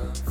love.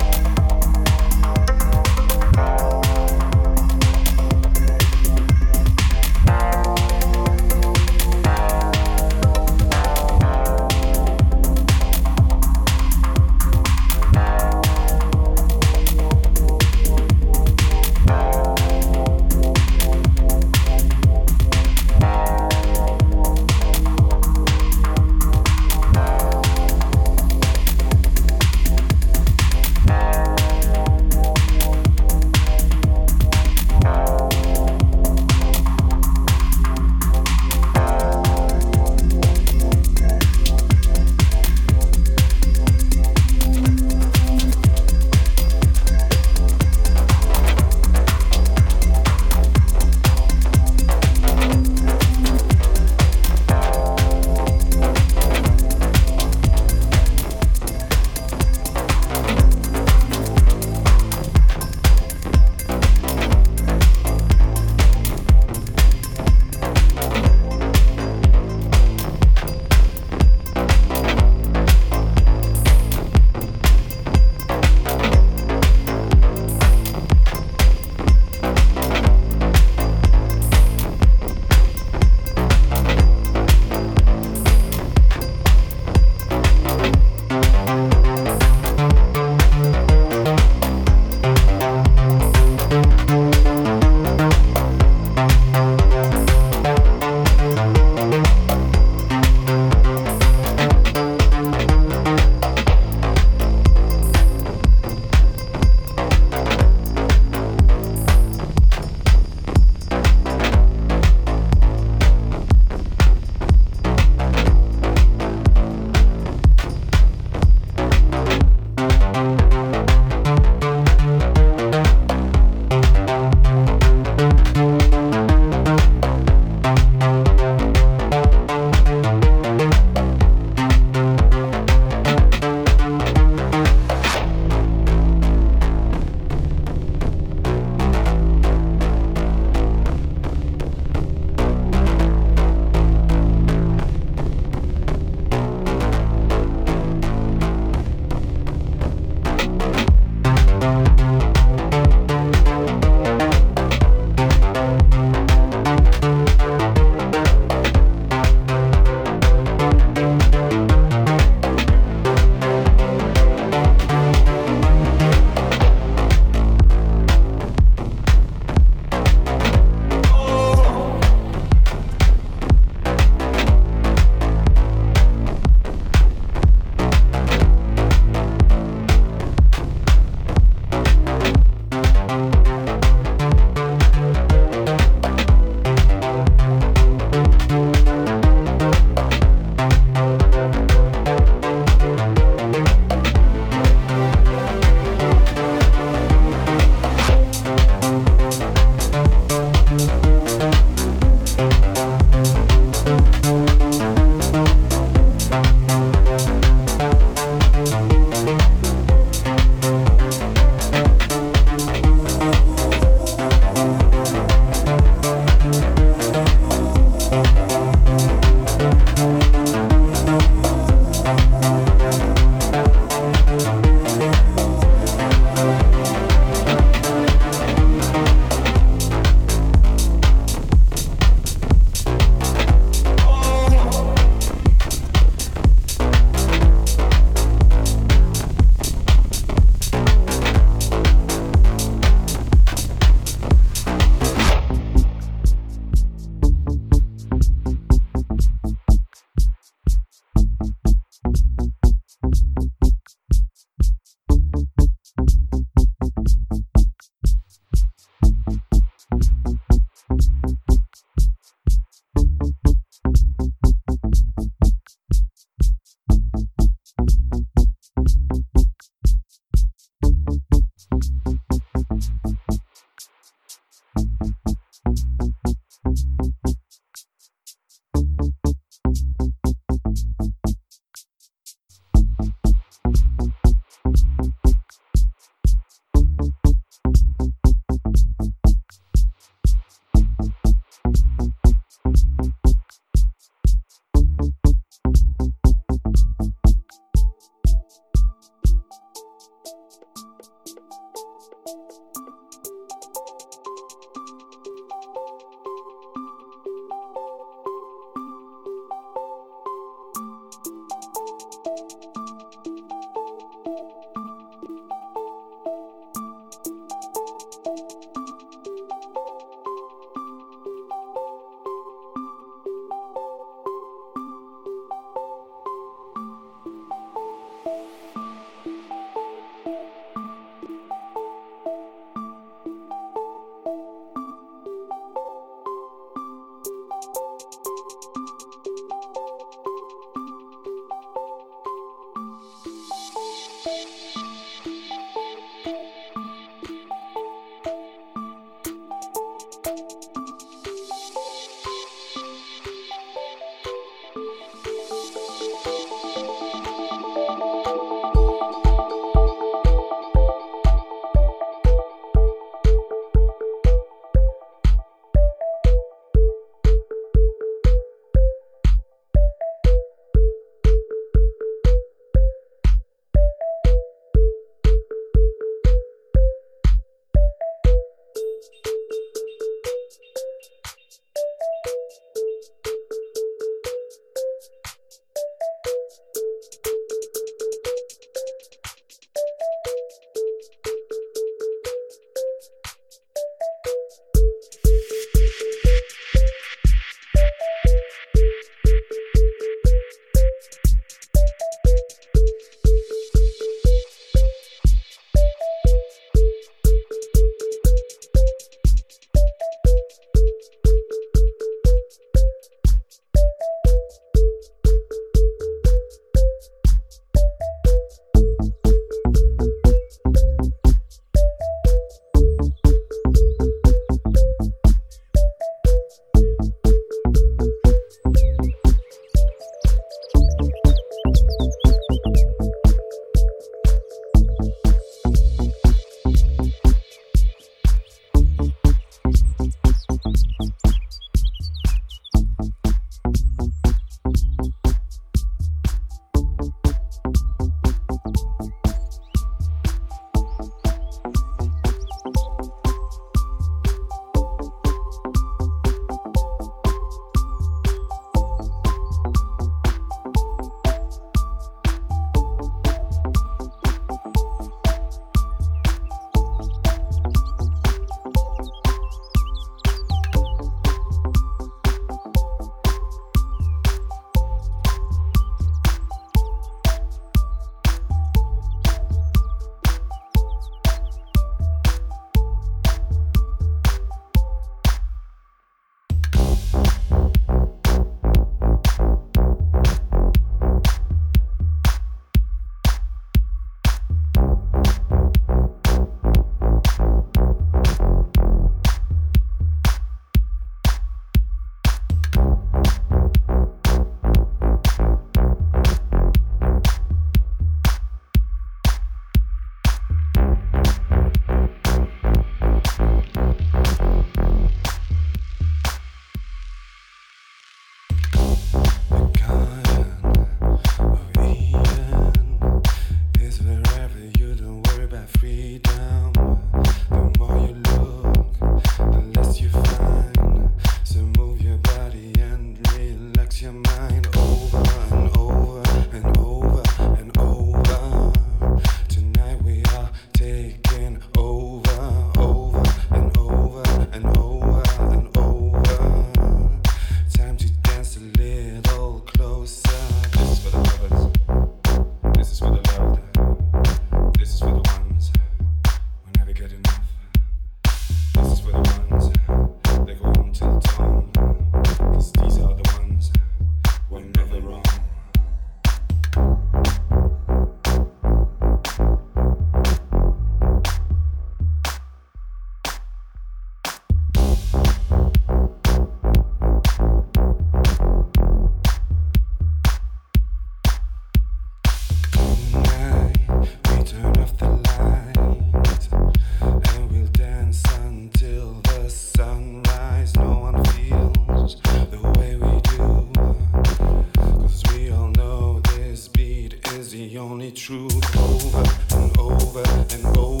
over and over and over.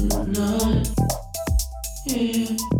No. Yeah.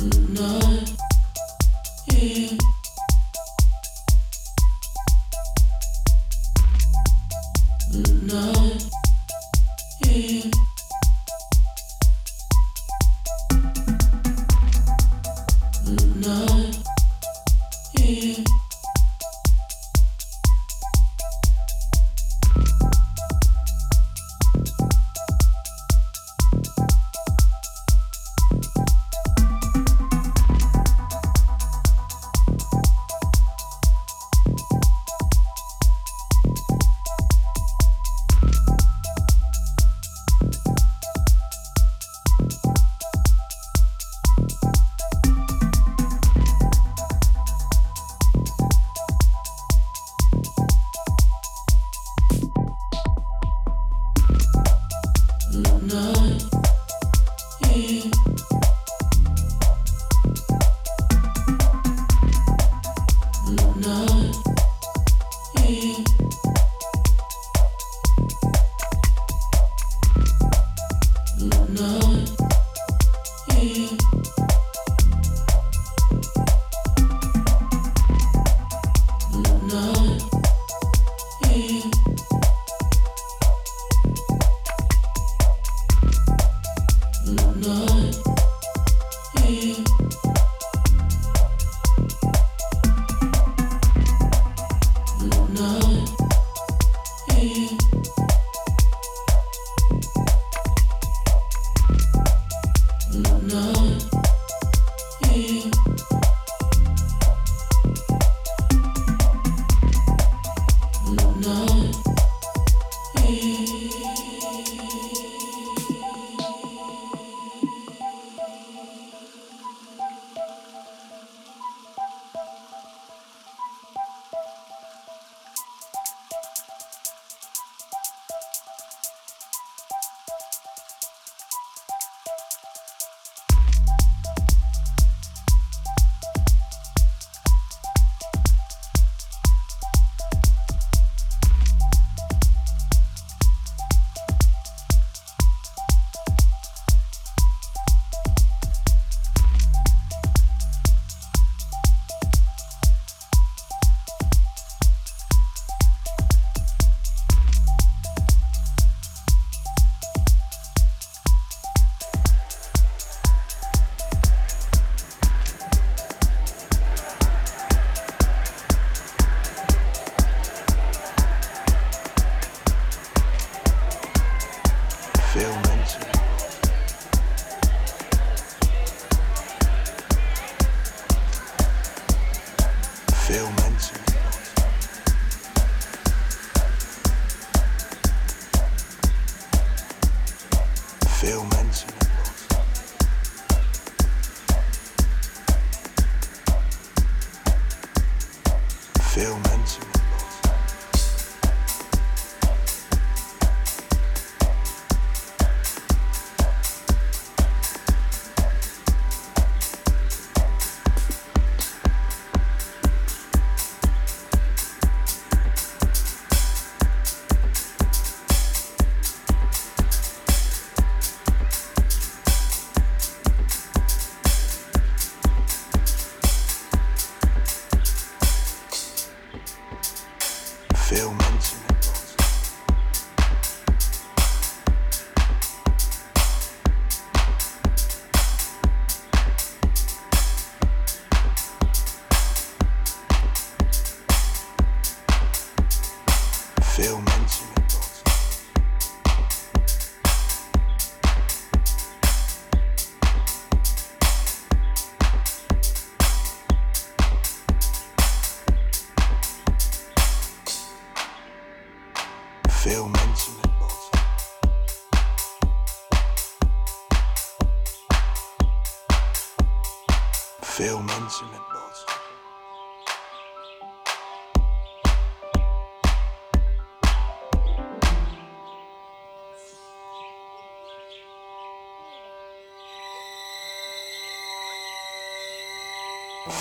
No. Veel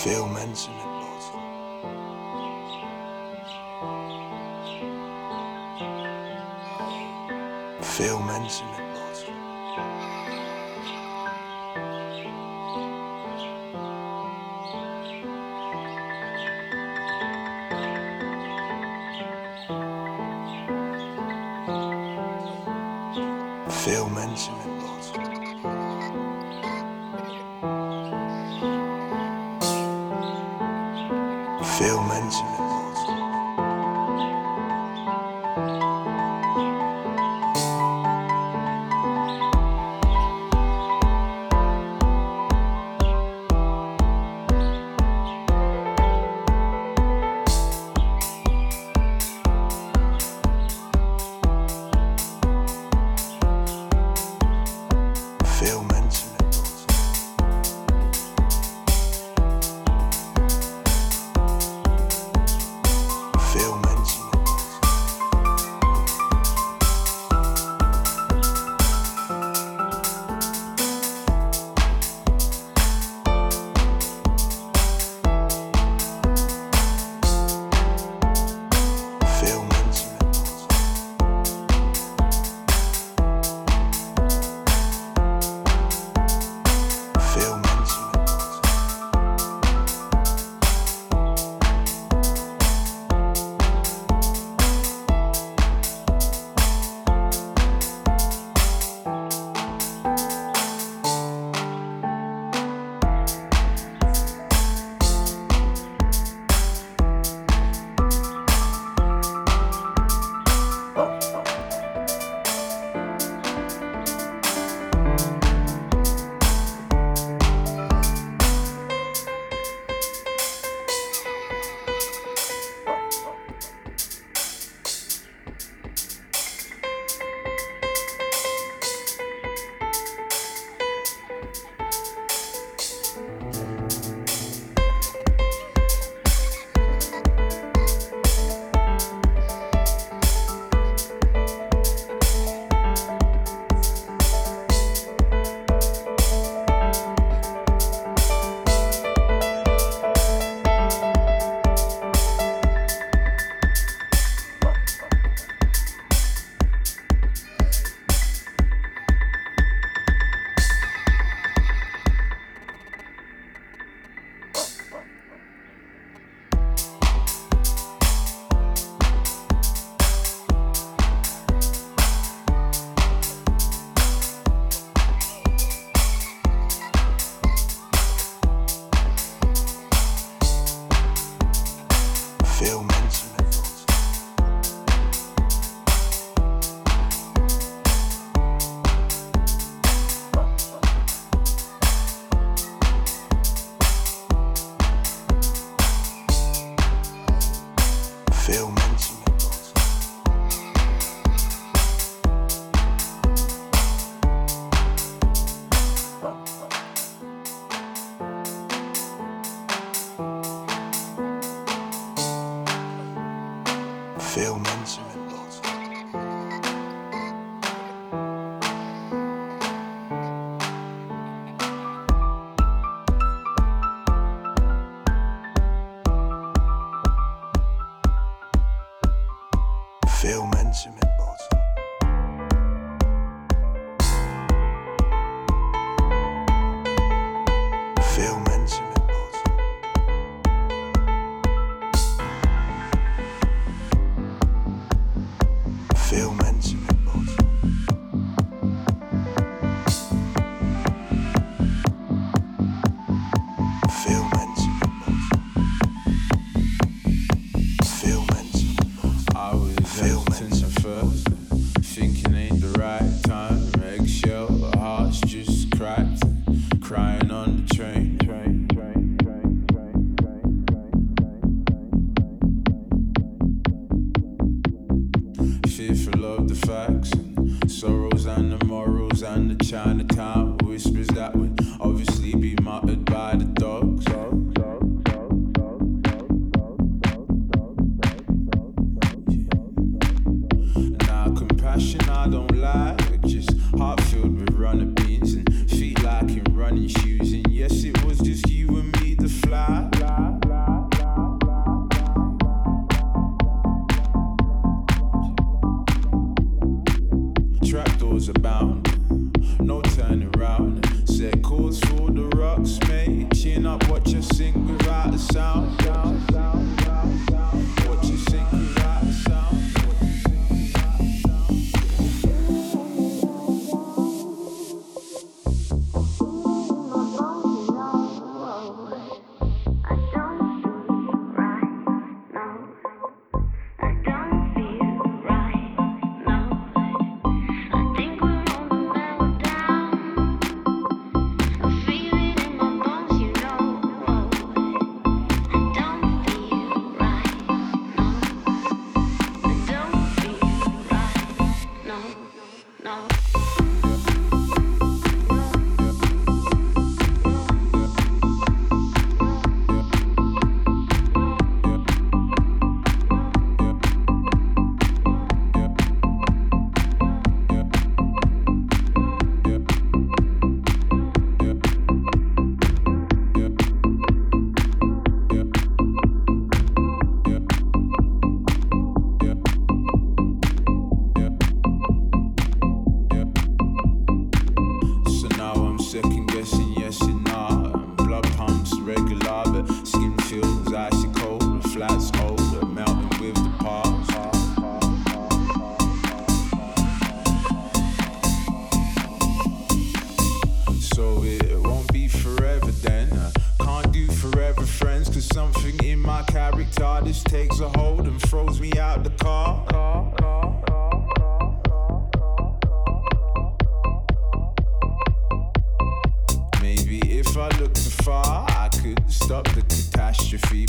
Veel mensen met bot. Veel mensen met bot. Veel mensen met bot. veel mensen She up, what you sing without a sound.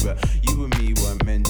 but you and me weren't meant